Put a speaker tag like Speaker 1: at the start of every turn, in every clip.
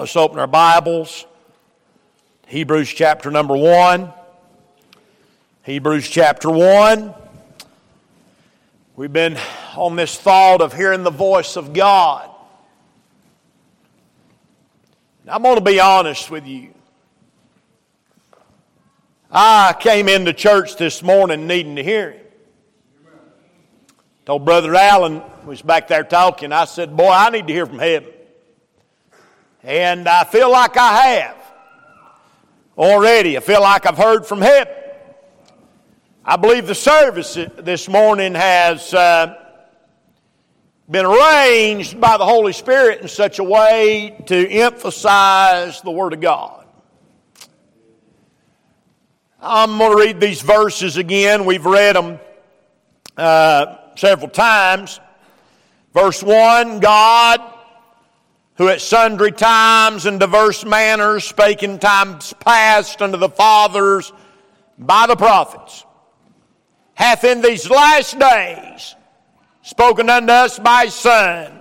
Speaker 1: Let's open our Bibles. Hebrews chapter number 1. Hebrews chapter 1. We've been on this thought of hearing the voice of God. I'm going to be honest with you. I came into church this morning needing to hear Him. Told Brother Allen, was back there talking, I said, Boy, I need to hear from heaven. And I feel like I have already. I feel like I've heard from heaven. I believe the service this morning has uh, been arranged by the Holy Spirit in such a way to emphasize the Word of God. I'm going to read these verses again. We've read them uh, several times. Verse 1 God, who at sundry times and diverse manners spake in times past unto the fathers by the prophets, hath in these last days spoken unto us by his Son,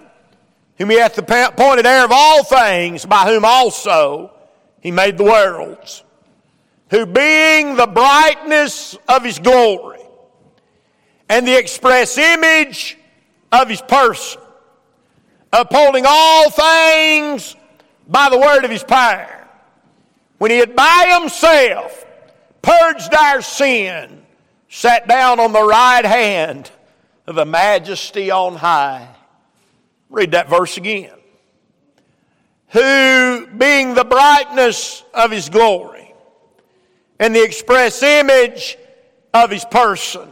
Speaker 1: whom he hath appointed heir of all things, by whom also he made the worlds, who being the brightness of his glory and the express image of his person, upholding all things by the word of his power. When he had by himself purged our sin, sat down on the right hand of the majesty on high. Read that verse again. Who, being the brightness of his glory and the express image of his person,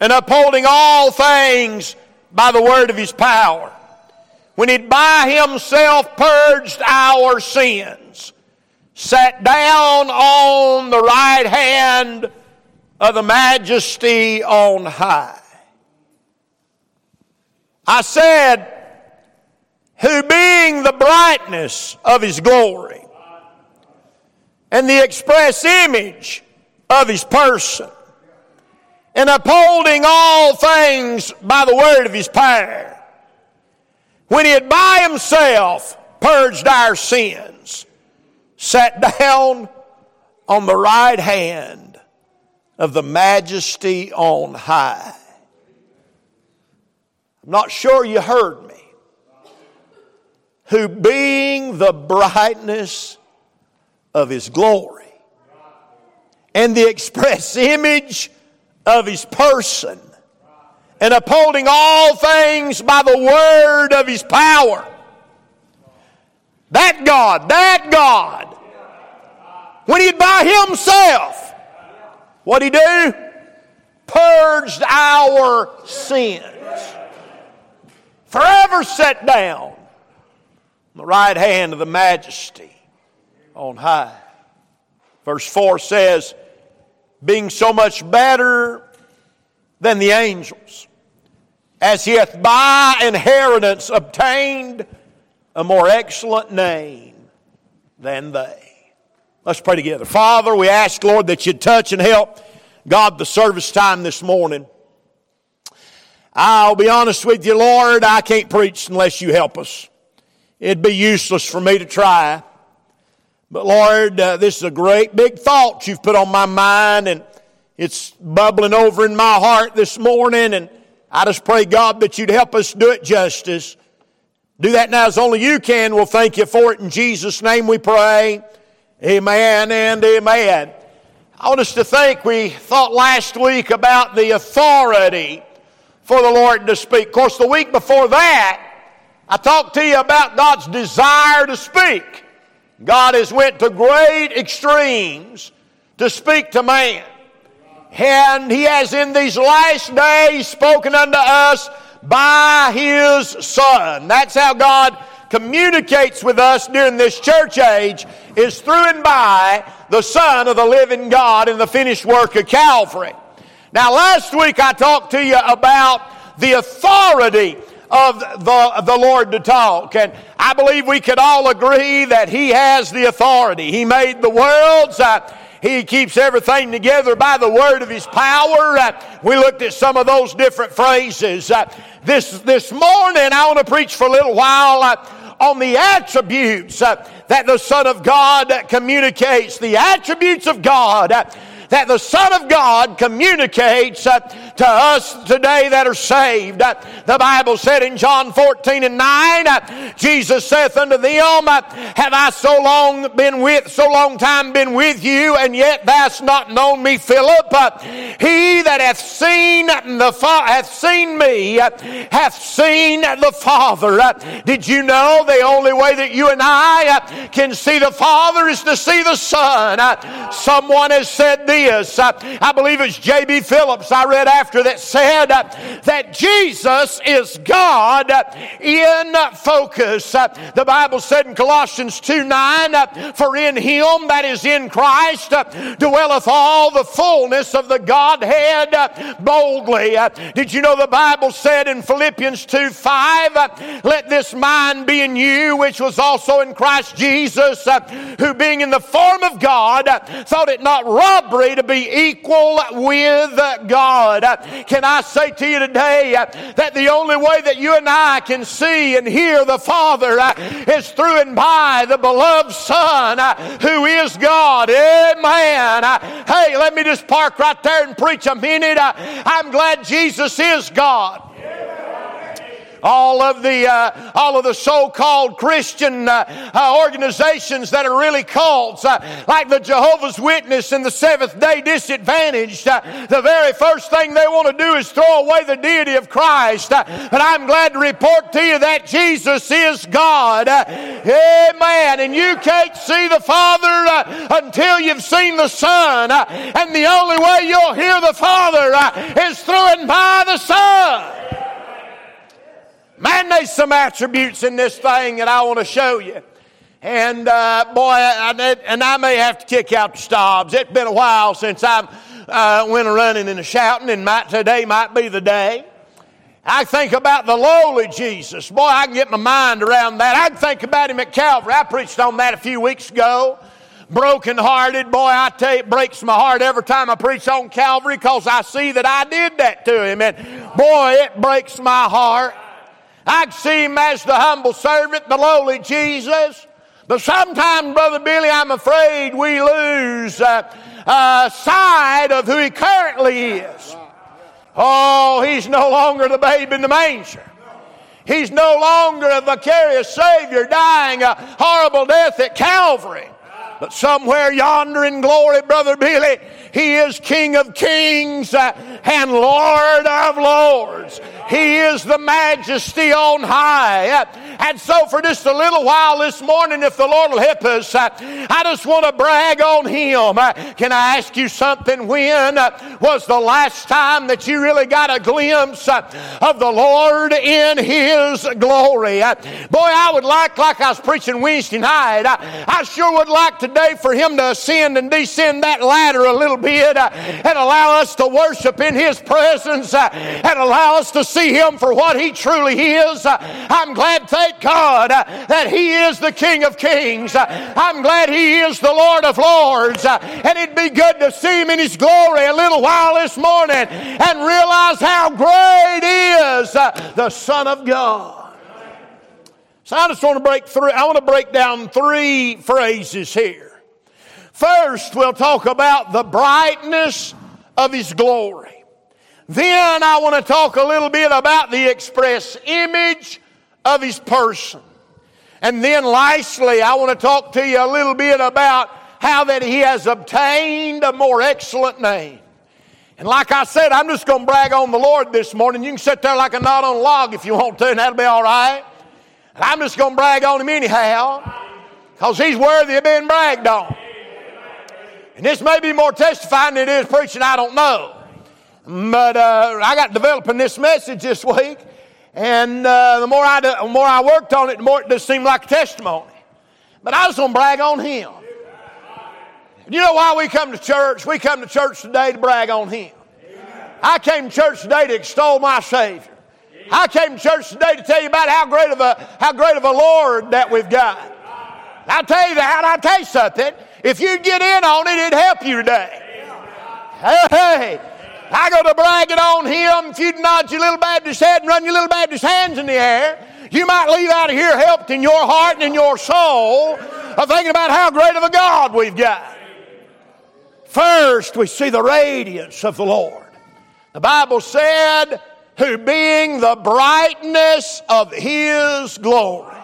Speaker 1: and upholding all things by the word of his power. When he'd by himself purged our sins, sat down on the right hand of the majesty on high. I said, who being the brightness of his glory and the express image of his person, and upholding all things by the word of his power. When he had by himself purged our sins, sat down on the right hand of the majesty on high. I'm not sure you heard me. Who being the brightness of his glory and the express image of his person and upholding all things by the word of his power. That God, that God, when he by himself, what he do? Purged our sins. Forever set down on the right hand of the majesty on high. Verse 4 says, being so much better than the angels, as he hath by inheritance obtained a more excellent name than they. Let's pray together. Father, we ask, Lord, that you touch and help God the service time this morning. I'll be honest with you, Lord, I can't preach unless you help us. It'd be useless for me to try. But Lord, uh, this is a great big thought you've put on my mind and it's bubbling over in my heart this morning and I just pray God that you'd help us do it justice. Do that now as only you can. We'll thank you for it in Jesus' name we pray. Amen and amen. I want us to think, we thought last week about the authority for the Lord to speak. Of course, the week before that, I talked to you about God's desire to speak. God has went to great extremes to speak to man. And he has in these last days spoken unto us by his son. That's how God communicates with us during this church age is through and by the son of the living God in the finished work of Calvary. Now last week I talked to you about the authority of the, the Lord to talk. And I believe we could all agree that He has the authority. He made the worlds. Uh, he keeps everything together by the word of His power. Uh, we looked at some of those different phrases. Uh, this, this morning, I want to preach for a little while uh, on the attributes that the Son of God communicates. The attributes of God that the Son of God communicates uh, to us today that are saved. Uh, the Bible said in John 14 and 9, uh, Jesus saith unto them, uh, Have I so long been with, so long time been with you, and yet thou hast not known me, Philip? Uh, he that hath seen the Fa- hath seen me uh, hath seen the Father. Did you know the only way that you and I can see the Father is to see the Son? Someone has said this is. Uh, I believe it's J.B. Phillips I read after that said uh, that Jesus is God in focus. Uh, the Bible said in Colossians 2 9, uh, For in him, that is in Christ, uh, dwelleth all the fullness of the Godhead uh, boldly. Did you know the Bible said in Philippians 2 5, Let this mind be in you, which was also in Christ Jesus, who being in the form of God, thought it not robbery to be equal with God. Can I say to you today that the only way that you and I can see and hear the Father is through and by the beloved Son who is God. Amen. Hey, let me just park right there and preach a minute. I'm glad Jesus is God all of the uh, all of the so-called Christian uh, uh, organizations that are really cults, uh, like the Jehovah's Witness and the Seventh Day Disadvantaged. Uh, the very first thing they want to do is throw away the deity of Christ. But I'm glad to report to you that Jesus is God. Amen. And you can't see the Father until you've seen the Son. and the only way you'll hear the Father is through and by the Son. Man, there's some attributes in this thing that I want to show you. And uh, boy, I, and I may have to kick out the stobs. It's been a while since I uh, went running and shouting, and might, today might be the day. I think about the lowly Jesus. Boy, I can get my mind around that. I can think about him at Calvary. I preached on that a few weeks ago. Broken hearted. Boy, I tell you, it breaks my heart every time I preach on Calvary because I see that I did that to him. And boy, it breaks my heart. I see him as the humble servant, the lowly Jesus. But sometimes, Brother Billy, I'm afraid we lose uh, uh, sight of who he currently is. Oh, he's no longer the babe in the manger. He's no longer a vicarious Savior dying a horrible death at Calvary. But somewhere yonder in glory, Brother Billy, He is King of kings uh, and Lord of lords. He is the majesty on high. Uh, and so, for just a little while this morning, if the Lord will help us, uh, I just want to brag on Him. Uh, can I ask you something? When was the last time that you really got a glimpse of the Lord in His glory? Boy, I would like, like I was preaching Wednesday night, I sure would like today for Him to ascend and descend that ladder a little bit uh, and allow us to worship in His presence uh, and allow us to see Him for what He truly is. Uh, I'm glad, thank God, that He is the King of Kings. I'm glad He is the Lord of Lords. And it'd be good to see Him in His glory a little while this morning and realize how great is the Son of God. So I just want to break through, I want to break down three phrases here. First, we'll talk about the brightness of His glory. Then I want to talk a little bit about the express image of his person. And then lastly, I want to talk to you a little bit about how that he has obtained a more excellent name. And like I said, I'm just going to brag on the Lord this morning. You can sit there like a knot on a log if you want to, and that'll be all right. And I'm just going to brag on him anyhow, because he's worthy of being bragged on. And this may be more testifying than it is preaching, I don't know. But uh, I got developing this message this week, and uh, the more I the more I worked on it, the more it just seemed like a testimony. But I was going to brag on him. You know why we come to church? We come to church today to brag on him. I came to church today to extol my Savior. I came to church today to tell you about how great of a how great of a Lord that we've got. I'll tell you that. I'll tell you something. If you'd get in on it, it'd help you today. Hey, hey. I go to bragging on him. If you'd nod your little Baptist head and run your little Baptist hands in the air, You might leave out of here helped in your heart and in your soul of thinking about how great of a God we've got. First, we see the radiance of the Lord. The Bible said, who being the brightness of his glory.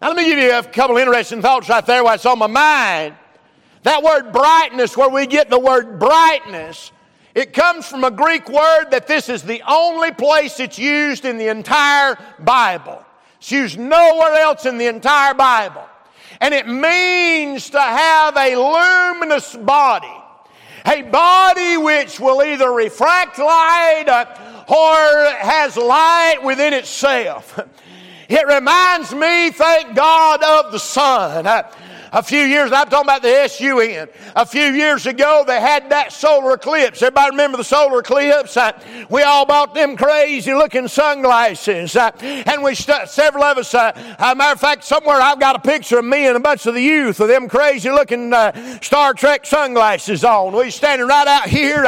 Speaker 1: Now, let me give you a couple interesting thoughts right there while it's on my mind. That word brightness, where we get the word brightness, it comes from a Greek word that this is the only place it's used in the entire Bible. It's used nowhere else in the entire Bible. And it means to have a luminous body. A body which will either refract light uh, or has light within itself. It reminds me, thank God, of the sun. A few years, I'm talking about the SUN. A few years ago, they had that solar eclipse. Everybody remember the solar eclipse? Uh, we all bought them crazy looking sunglasses. Uh, and we, st- several of us, uh, matter of fact, somewhere I've got a picture of me and a bunch of the youth with them crazy looking uh, Star Trek sunglasses on. We standing right out here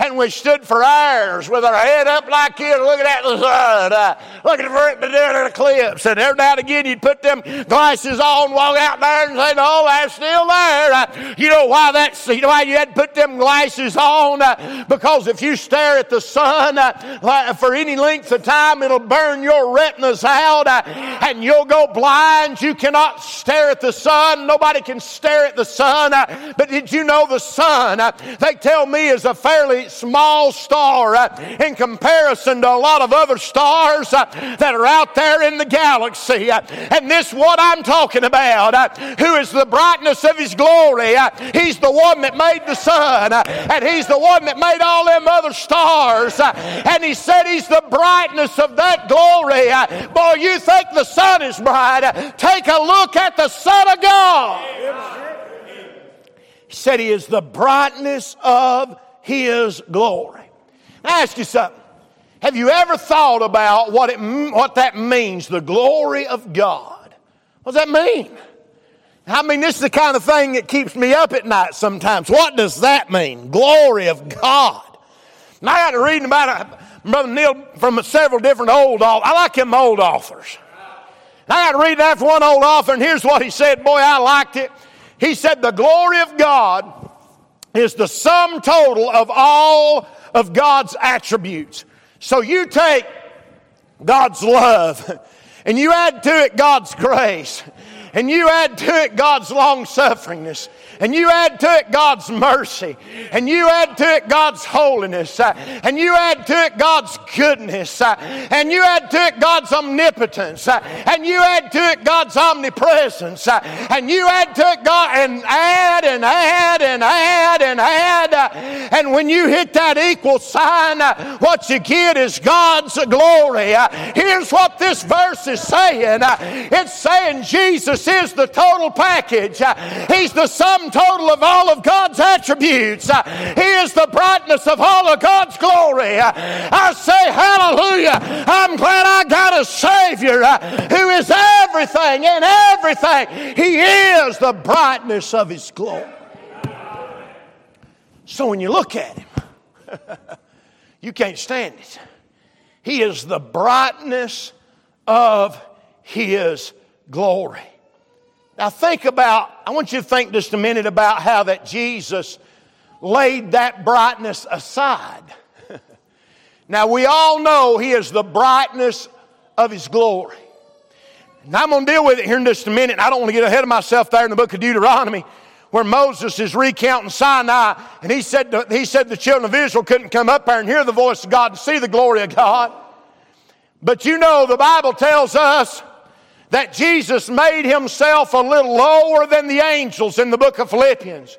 Speaker 1: and we stood for hours with our head up like here looking at the sun, uh, looking for it to do an eclipse. And every now and again you'd put them glasses on, walk out there and say, all that's still there. Uh, you know why that's, you know why you had to put them glasses on? Uh, because if you stare at the sun uh, for any length of time, it'll burn your retinas out uh, and you'll go blind. You cannot stare at the sun. Nobody can stare at the sun. Uh, but did you know the sun, uh, they tell me, is a fairly small star in comparison to a lot of other stars that are out there in the galaxy. and this what I'm talking about. who is the brightness of His glory. Uh, he's the one that made the sun, uh, and He's the one that made all them other stars. Uh, and He said He's the brightness of that glory. Boy, you think the sun is bright. Take a look at the Son of God. He said He is the brightness of His glory. I ask you something. Have you ever thought about what, it, what that means, the glory of God? What does that mean? I mean, this is the kind of thing that keeps me up at night sometimes. What does that mean? Glory of God. Now, I got to read about it, Brother Neil from several different old authors. I like him old authors. And I got to read that from one old author, and here's what he said. Boy, I liked it. He said, The glory of God is the sum total of all of God's attributes. So you take God's love and you add to it God's grace and you add to it God's long sufferingness, and you add to it God's mercy, and you add to it God's holiness, and you add to it God's goodness, and you add to it God's omnipotence, and you add to it God's omnipresence, and you add to it God, and add and add and add and add, and when you hit that equal sign, what you get is God's glory. here's what this verse is saying. It's saying Jesus Jesus is the total package. Uh, he's the sum total of all of God's attributes. Uh, he is the brightness of all of God's glory. Uh, I say hallelujah. I'm glad I got a Savior who is everything and everything. He is the brightness of His glory. So when you look at Him, you can't stand it. He is the brightness of His glory. Now, think about, I want you to think just a minute about how that Jesus laid that brightness aside. now, we all know He is the brightness of His glory. And I'm going to deal with it here in just a minute. I don't want to get ahead of myself there in the book of Deuteronomy where Moses is recounting Sinai, and he said, he said the children of Israel couldn't come up there and hear the voice of God and see the glory of God. But you know, the Bible tells us that Jesus made himself a little lower than the angels in the book of Philippians.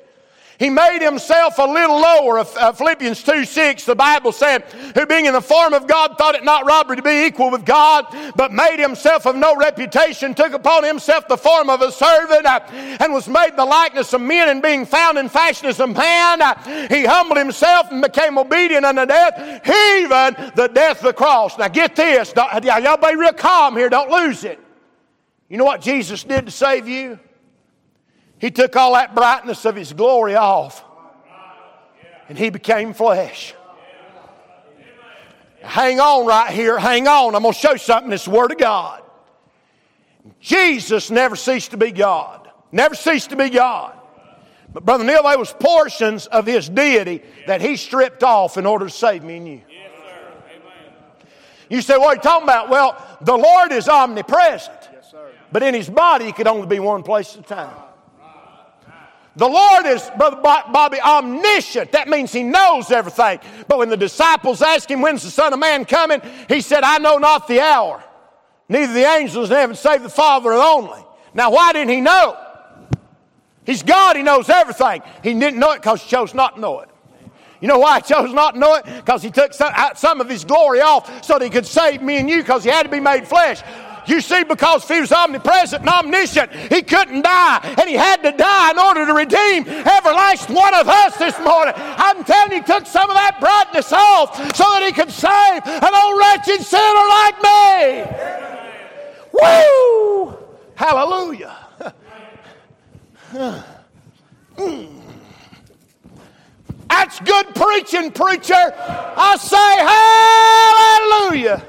Speaker 1: He made himself a little lower. Uh, Philippians 2 6, the Bible said, Who being in the form of God thought it not robbery to be equal with God, but made himself of no reputation, took upon himself the form of a servant, uh, and was made the likeness of men, and being found in fashion as a man, uh, he humbled himself and became obedient unto death, even the death of the cross. Now get this. Y'all be real calm here. Don't lose it. You know what Jesus did to save you? He took all that brightness of His glory off and He became flesh. Hang on right here. Hang on. I'm going to show you something. This Word of God. Jesus never ceased to be God. Never ceased to be God. But Brother Neil, there was portions of his deity that he stripped off in order to save me and you. You say, what are you talking about? Well, the Lord is omnipresent. But in his body, he could only be one place at a time. The Lord is, Brother Bobby, omniscient. That means He knows everything. But when the disciples asked Him, When's the Son of Man coming? He said, I know not the hour. Neither the angels in heaven save the Father only. Now, why didn't He know? He's God, He knows everything. He didn't know it because He chose not to know it. You know why He chose not to know it? Because He took some of His glory off so that He could save me and you because He had to be made flesh. You see, because he was omnipresent and omniscient, he couldn't die, and he had to die in order to redeem every last one of us this morning. I'm telling you, he took some of that brightness off so that he could save an old wretched sinner like me. Woo! Hallelujah. That's good preaching, preacher. I say hallelujah.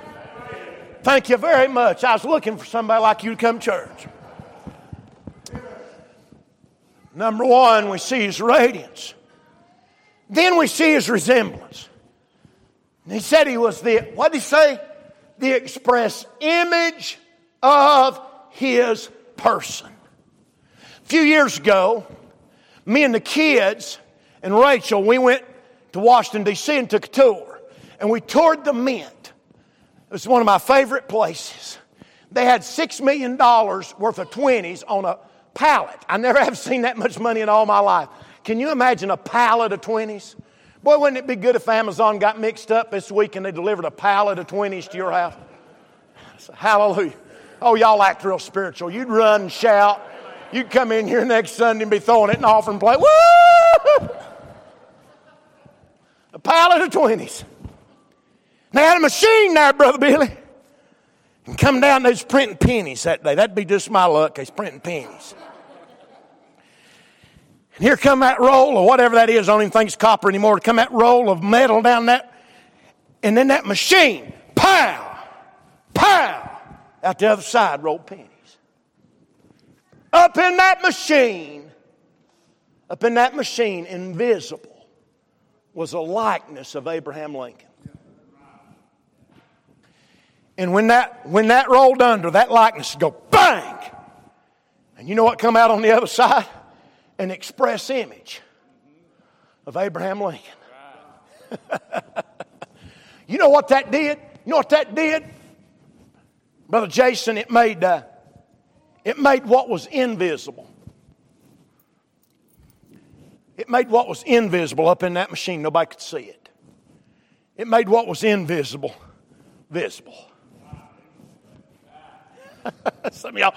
Speaker 1: Thank you very much. I was looking for somebody like you to come to church. Number one, we see his radiance. Then we see his resemblance. he said he was the, what did he say? The express image of his person. A few years ago, me and the kids and Rachel, we went to Washington, D.C. and took a tour. And we toured the Mint. It was one of my favorite places. They had $6 million worth of 20s on a pallet. I never have seen that much money in all my life. Can you imagine a pallet of 20s? Boy, wouldn't it be good if Amazon got mixed up this week and they delivered a pallet of 20s to your house? Hallelujah. Oh, y'all act real spiritual. You'd run and shout. You'd come in here next Sunday and be throwing it in the offering plate. Woo! A pallet of 20s. They had a machine there, Brother Billy. And come down, they was printing pennies that day. That'd be just my luck. They's printing pennies. And here come that roll or whatever that is. I don't even think it's copper anymore. Come that roll of metal down that. And then that machine, pow, pow, out the other side rolled pennies. Up in that machine, up in that machine, invisible, was a likeness of Abraham Lincoln. And when that, when that rolled under, that likeness would go bang. And you know what come out on the other side? An express image of Abraham Lincoln. you know what that did? You know what that did? Brother Jason, it made, uh, it made what was invisible. It made what was invisible up in that machine. Nobody could see it. It made what was invisible visible. Some of y'all,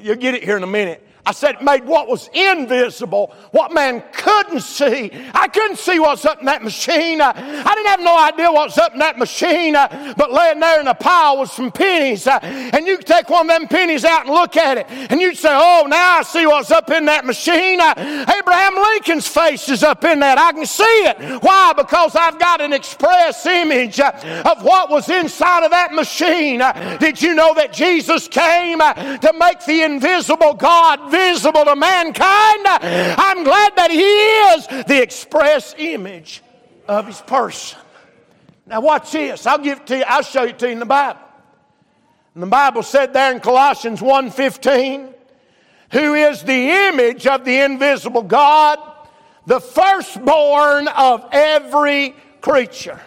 Speaker 1: you'll get it here in a minute. I said, made what was invisible, what man couldn't see. I couldn't see what's up in that machine. I, didn't have no idea what's up in that machine, uh, but laying there in a pile was some pennies. Uh, and you could take one of them pennies out and look at it, and you'd say, Oh, now I see what's up in that machine. Uh, Abraham Lincoln's face is up in that. I can see it. Why? Because I've got an express image of what was inside of that machine. Did you know that Jesus came to make the invisible God visible to mankind. I'm glad that He is the express image of His person. Now, watch this. I'll give it to you. I'll show it to you in the Bible. And the Bible said there in Colossians 1:15, who is the image of the invisible God, the firstborn of every creature.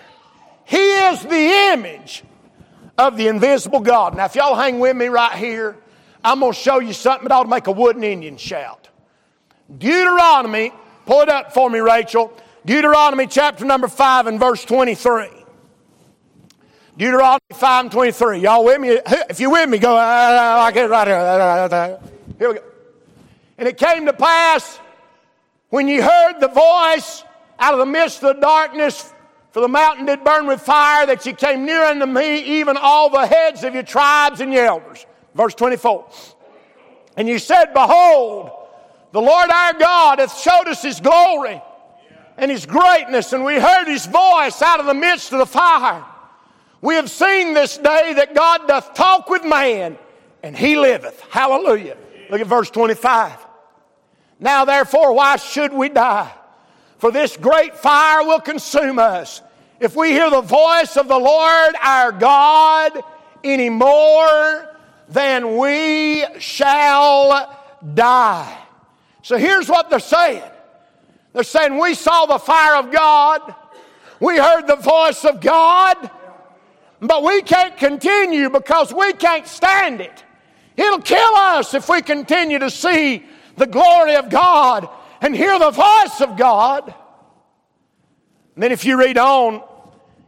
Speaker 1: He is the image of the invisible God. Now, if y'all hang with me right here, I'm going to show you something that ought to make a wooden Indian shout. Deuteronomy, pull it up for me, Rachel. Deuteronomy chapter number 5 and verse 23. Deuteronomy 5 and 23. Y'all with me? If you're with me, go ah, ah, ah, like it right here. Here we go. And it came to pass when ye heard the voice out of the midst of the darkness, for the mountain did burn with fire, that ye came near unto me, even all the heads of your tribes and your elders. Verse 24. And you said, Behold, the Lord our God hath showed us his glory and his greatness, and we heard his voice out of the midst of the fire. We have seen this day that God doth talk with man, and he liveth. Hallelujah. Look at verse 25. Now therefore, why should we die? For this great fire will consume us. If we hear the voice of the Lord our God any more than we shall die. So here's what they're saying. They're saying, We saw the fire of God. We heard the voice of God. But we can't continue because we can't stand it. It'll kill us if we continue to see the glory of God and hear the voice of God. And then if you read on,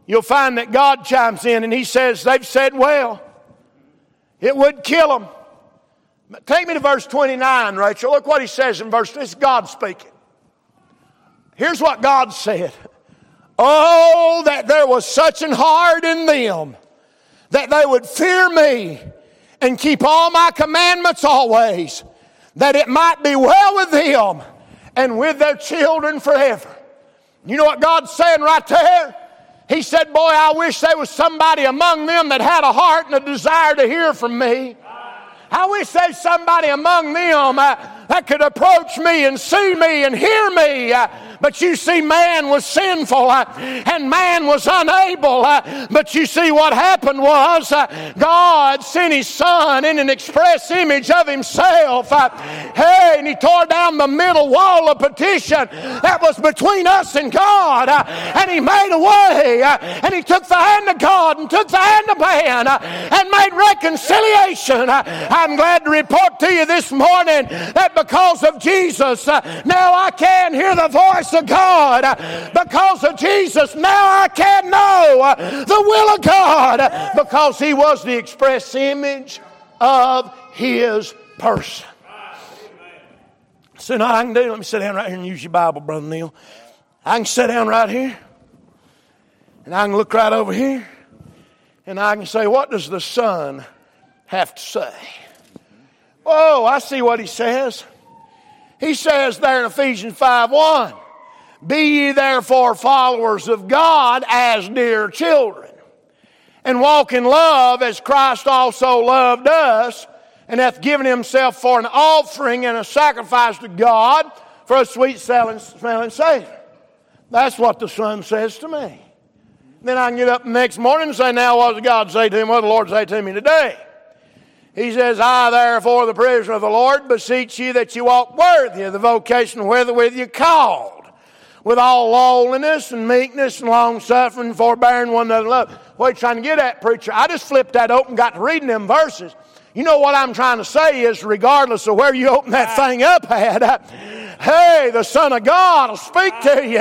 Speaker 1: you'll find that God chimes in and he says, They've said well. It would kill them. Take me to verse 29, Rachel. Look what he says in verse, this is God speaking. Here's what God said. Oh, that there was such an heart in them that they would fear me and keep all my commandments always, that it might be well with them and with their children forever. You know what God's saying right there? He said, Boy, I wish there was somebody among them that had a heart and a desire to hear from me. I wish there's somebody among them uh, that could approach me and see me and hear me. Uh, but you see, man was sinful uh, and man was unable. Uh, but you see, what happened was uh, God sent His Son in an express image of Himself. Hey, and He tore down the middle wall of petition that was between us and God. And He made a way. And He took the hand of God and took the hand of man and made reconciliation. I'm glad to report to you this morning that because of Jesus, now I can hear the voice of God. Because of Jesus, now I can know the will of God because He was the express image of His person. So now I can do, let me sit down right here and use your Bible, Brother Neil. I can sit down right here and I can look right over here and I can say, What does the Son have to say? Oh, I see what he says. He says there in Ephesians 5 1, be ye therefore followers of God as dear children, and walk in love as Christ also loved us, and hath given himself for an offering and a sacrifice to God for a sweet smelling savor. That's what the Son says to me. Then I can get up the next morning and say, Now, what does God say to him? What did the Lord say to me today? He says, I therefore, the prisoner of the Lord, beseech you that you walk worthy of the vocation wherewith you called with all lowliness and meekness and long suffering, forbearing one another love. What are you trying to get at, preacher? I just flipped that open, got to reading them verses. You know what I'm trying to say is, regardless of where you open that thing up at, uh, hey, the Son of God will speak to you.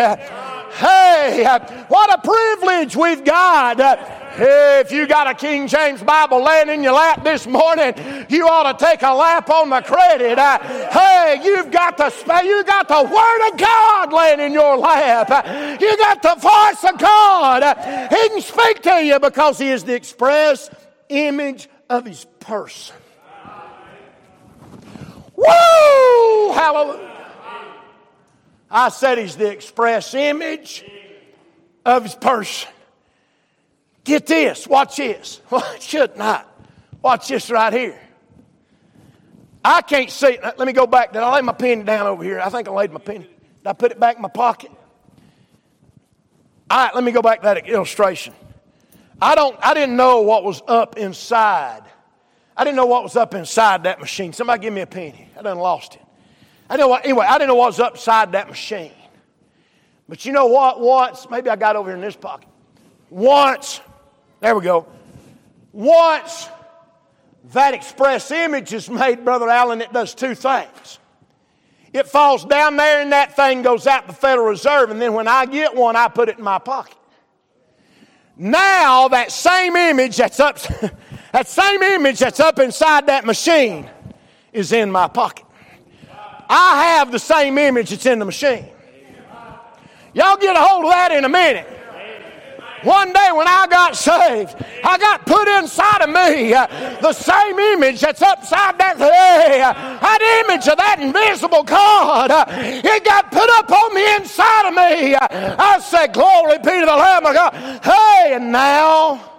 Speaker 1: Hey, uh, what a privilege we've got. Uh, if you got a King James Bible laying in your lap this morning, you ought to take a lap on the credit. Uh, hey, you've got the you got the Word of God laying in your lap. Uh, you got the voice of God. Uh, he can speak to you because He is the express image of His person. Woo! Hallelujah. I said He's the express image of His person. Get this, watch this. Well, it should not. Watch this right here. I can't see. Let me go back. Did I lay my pen down over here? I think I laid my pen. Did I put it back in my pocket? All right, let me go back to that illustration. I don't I didn't know what was up inside. I didn't know what was up inside that machine. Somebody give me a penny. I done lost it. I know what anyway, I didn't know what was upside that machine. But you know what? Once, maybe I got over here in this pocket. Once there we go. Once that express image is made, Brother Allen, it does two things. It falls down there and that thing goes out the Federal Reserve, and then when I get one, I put it in my pocket. Now that same image that's up, that same image that's up inside that machine is in my pocket. I have the same image that's in the machine. Y'all get a hold of that in a minute. One day when I got saved, I got put inside of me uh, the same image that's upside that hey, uh, that image of that invisible God. Uh, it got put up on the inside of me. I said, Glory be to the Lamb of God. Hey, and now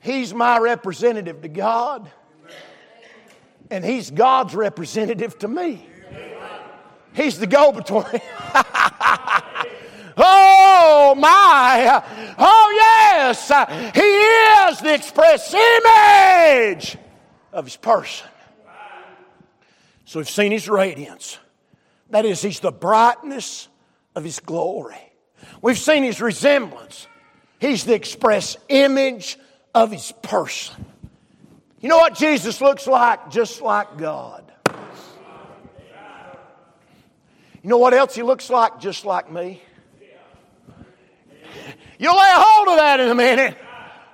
Speaker 1: He's my representative to God. And he's God's representative to me. He's the go between. oh, my. Oh, yes. He is the express image of his person. So we've seen his radiance. That is, he's the brightness of his glory. We've seen his resemblance. He's the express image of his person. You know what Jesus looks like? Just like God. You know what else he looks like? Just like me. You'll lay hold of that in a minute.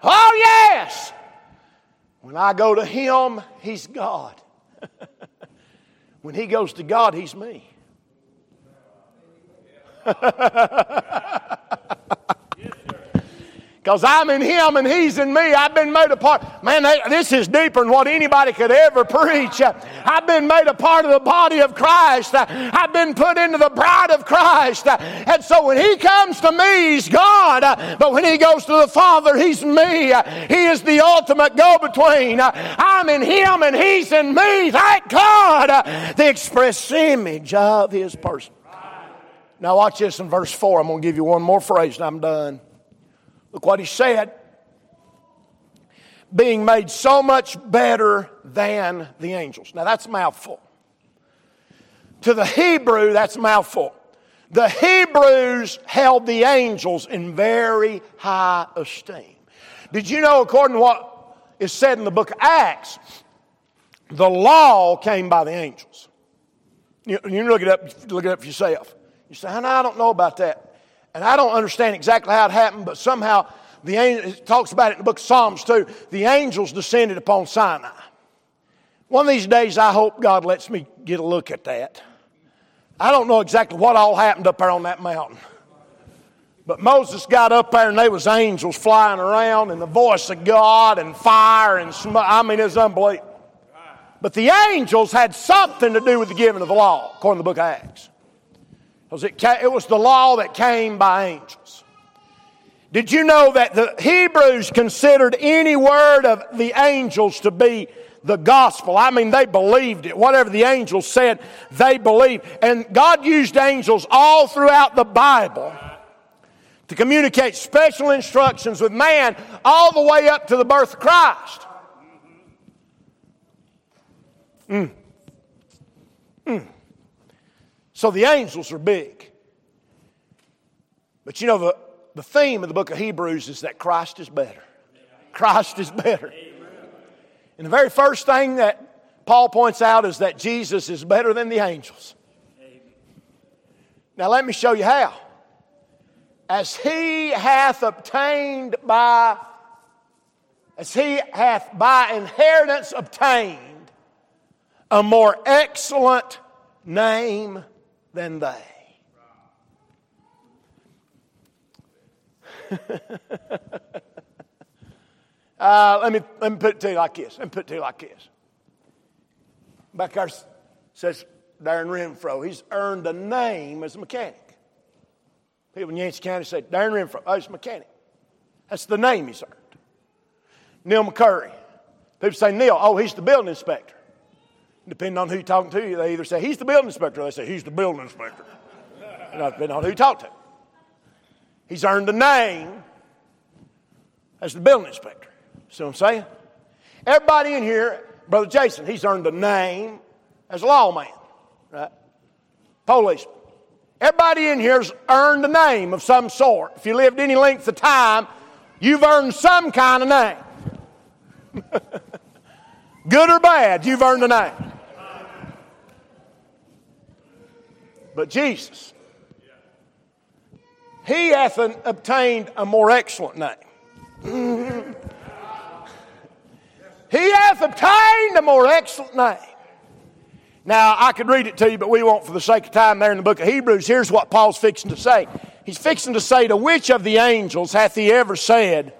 Speaker 1: Oh, yes. When I go to him, he's God. when he goes to God, he's me. Because I'm in him and he's in me. I've been made a part. Man, this is deeper than what anybody could ever preach. I've been made a part of the body of Christ. I've been put into the bride of Christ. And so when he comes to me, he's God. But when he goes to the Father, he's me. He is the ultimate go between. I'm in him and he's in me. Thank God. The express image of his person. Now, watch this in verse 4. I'm going to give you one more phrase and I'm done. Look what he said. Being made so much better than the angels. Now that's mouthful. To the Hebrew, that's mouthful. The Hebrews held the angels in very high esteem. Did you know, according to what is said in the book of Acts, the law came by the angels? You, you look it up, look it up for yourself. You say, I don't know about that. And I don't understand exactly how it happened, but somehow the it talks about it in the book of Psalms too. The angels descended upon Sinai. One of these days, I hope God lets me get a look at that. I don't know exactly what all happened up there on that mountain. But Moses got up there and there was angels flying around and the voice of God and fire and smoke. I mean, it's unbelievable. But the angels had something to do with the giving of the law, according to the book of Acts. Because it, it was the law that came by angels. Did you know that the Hebrews considered any word of the angels to be the gospel? I mean, they believed it. Whatever the angels said, they believed. And God used angels all throughout the Bible to communicate special instructions with man all the way up to the birth of Christ. Mm. Mm. So the angels are big. But you know, the, the theme of the book of Hebrews is that Christ is better. Christ is better. And the very first thing that Paul points out is that Jesus is better than the angels. Now, let me show you how. As he hath obtained by, as he hath by inheritance obtained a more excellent name than they. uh, let, me, let me put it to you like this. Let me put it to you like this. Back there says Darren Renfro. He's earned a name as a mechanic. People in Yancey County say, Darren Renfro, oh, he's a mechanic. That's the name he's earned. Neil McCurry. People say, Neil, oh, he's the building inspector. Depending on who you're talking to, they either say, he's the building inspector, or they say, he's the building inspector. You know, depending on who you talk to. He's earned a name as the building inspector. See what I'm saying? Everybody in here, Brother Jason, he's earned a name as a lawman, right? Policeman. Everybody in here's earned a name of some sort. If you lived any length of time, you've earned some kind of name. Good or bad, you've earned a name. But Jesus, he hath obtained a more excellent name. he hath obtained a more excellent name. Now, I could read it to you, but we won't for the sake of time there in the book of Hebrews. Here's what Paul's fixing to say. He's fixing to say, To which of the angels hath he ever said,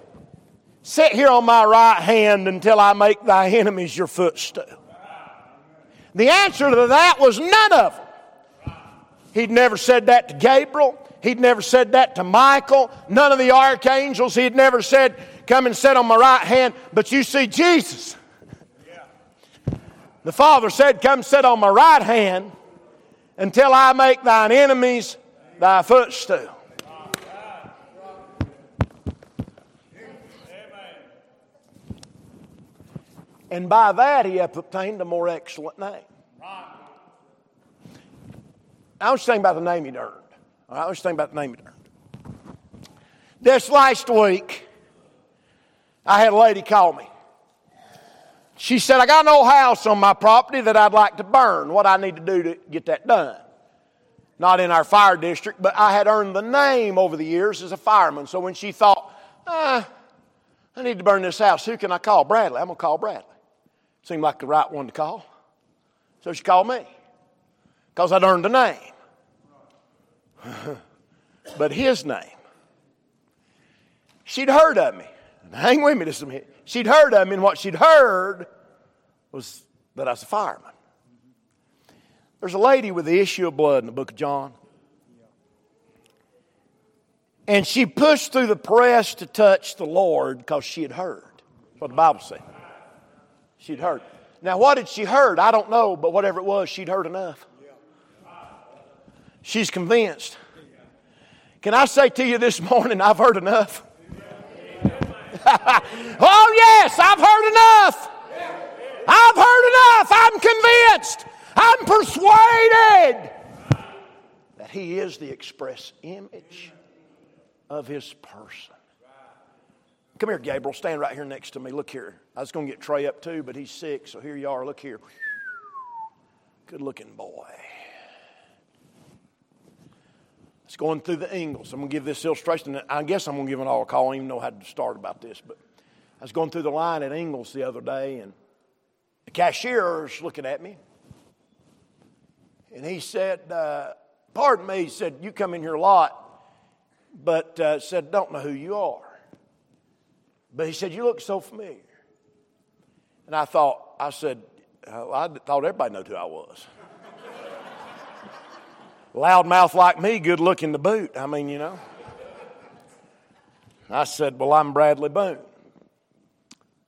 Speaker 1: Sit here on my right hand until I make thy enemies your footstool? The answer to that was none of them. He'd never said that to Gabriel. He'd never said that to Michael, none of the archangels. He'd never said, Come and sit on my right hand. But you see, Jesus. The Father said, Come sit on my right hand until I make thine enemies thy footstool. And by that he hath obtained a more excellent name. I was thinking about the name he'd earned. I was thinking about the name he'd earned. This last week, I had a lady call me. She said, I got an old house on my property that I'd like to burn. What I need to do to get that done. Not in our fire district, but I had earned the name over the years as a fireman. So when she thought, ah, I need to burn this house, who can I call? Bradley. I'm going to call Bradley. Seemed like the right one to call. So she called me because I'd earned the name. but his name. She'd heard of me. Hang with me just a minute. She'd heard of me, and what she'd heard was that I was a fireman. There's a lady with the issue of blood in the book of John. And she pushed through the press to touch the Lord because she had heard. What the Bible said. She'd heard. Now, what had she heard? I don't know, but whatever it was, she'd heard enough. She's convinced. Can I say to you this morning, I've heard enough? oh, yes, I've heard enough. I've heard enough. I'm convinced. I'm persuaded that He is the express image of His person. Come here, Gabriel. Stand right here next to me. Look here. I was going to get Trey up too, but he's sick, so here you are. Look here. Good looking boy. It's going through the Ingles. I'm going to give this illustration. I guess I'm going to give it all call. I don't even know how to start about this, but I was going through the line at Ingles the other day, and the cashier's looking at me. And he said, uh, Pardon me, he said, You come in here a lot, but uh, said, Don't know who you are. But he said, You look so familiar. And I thought, I said, I thought everybody knew who I was. Loudmouth like me, good looking to boot. I mean, you know. I said, Well, I'm Bradley Boone.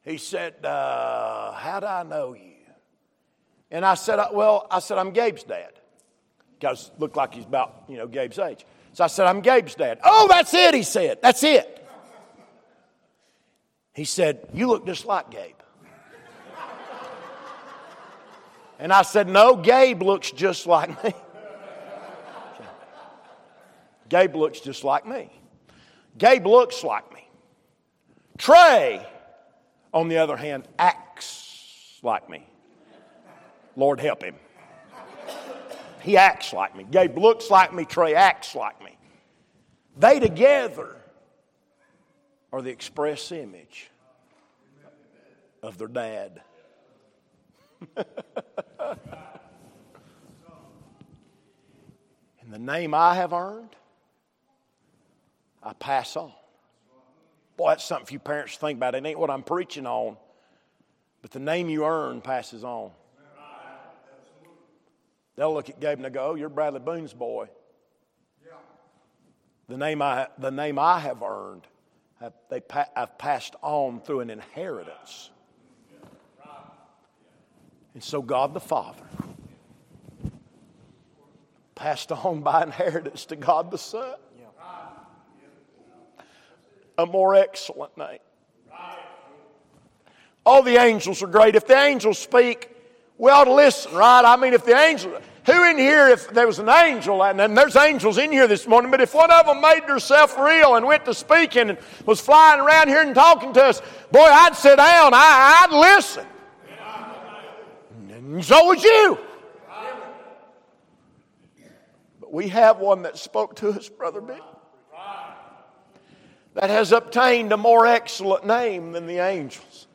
Speaker 1: He said, uh, How do I know you? And I said, Well, I said, I'm Gabe's dad. Because looked like he's about, you know, Gabe's age. So I said, I'm Gabe's dad. Oh, that's it, he said. That's it. He said, You look just like Gabe. And I said, No, Gabe looks just like me. Gabe looks just like me. Gabe looks like me. Trey, on the other hand, acts like me. Lord help him. He acts like me. Gabe looks like me. Trey acts like me. They together are the express image of their dad. and the name I have earned, I pass on. Boy, that's something few parents think about. It ain't what I'm preaching on, but the name you earn passes on. They'll look at Gabe and go, Oh, you're Bradley Boone's boy. The name I, the name I have earned they, I've passed on through an inheritance. And so God the Father passed on by inheritance to God the Son a more excellent name. All the angels are great. If the angels speak, we ought to listen, right? I mean, if the angels, who in here, if there was an angel, and, and there's angels in here this morning, but if one of them made herself real and went to speaking and was flying around here and talking to us, boy, I'd sit down, I, I'd listen. And so would you. But we have one that spoke to us, Brother Bill, that has obtained a more excellent name than the angels.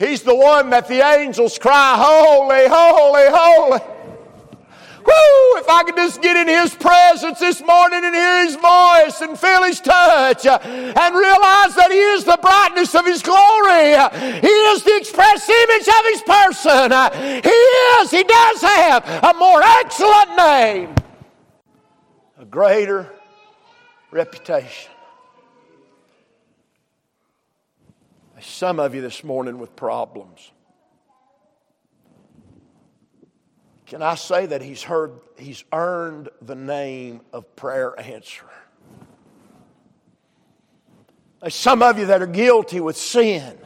Speaker 1: He's the one that the angels cry, Holy, holy, holy. Woo! If I could just get in His presence this morning and hear His voice and feel His touch uh, and realize that He is the brightness of His glory. He is the express image of His person. He is, He does have a more excellent name, a greater reputation. Some of you this morning with problems. Can I say that he's heard, he's earned the name of prayer answerer? There's some of you that are guilty with sin.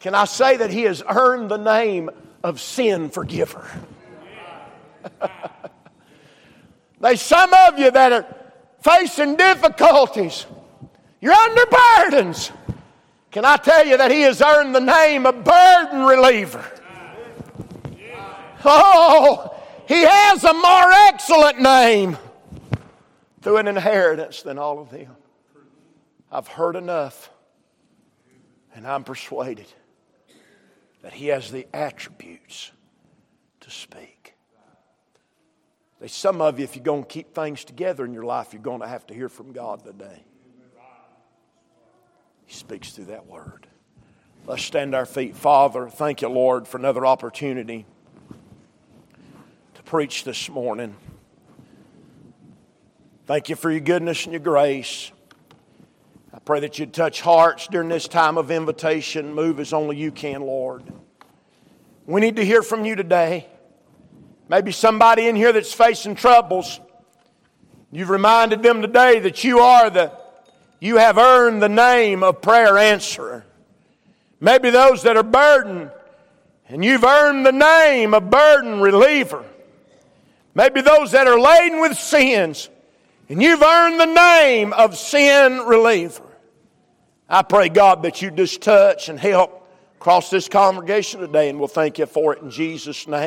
Speaker 1: Can I say that he has earned the name of sin forgiver? There's some of you that are facing difficulties. You're under burdens. Can I tell you that he has earned the name of burden reliever? Oh, he has a more excellent name through an inheritance than all of them. I've heard enough, and I'm persuaded that he has the attributes to speak. There's some of you, if you're going to keep things together in your life, you're going to have to hear from God today. He speaks through that word. Let's stand our feet. Father, thank you, Lord, for another opportunity to preach this morning. Thank you for your goodness and your grace. I pray that you'd touch hearts during this time of invitation. Move as only you can, Lord. We need to hear from you today. Maybe somebody in here that's facing troubles. You've reminded them today that you are the, you have earned the name of prayer answerer. Maybe those that are burdened, and you've earned the name of burden reliever. Maybe those that are laden with sins, and you've earned the name of sin reliever. I pray, God, that you just touch and help across this congregation today, and we'll thank you for it in Jesus' name.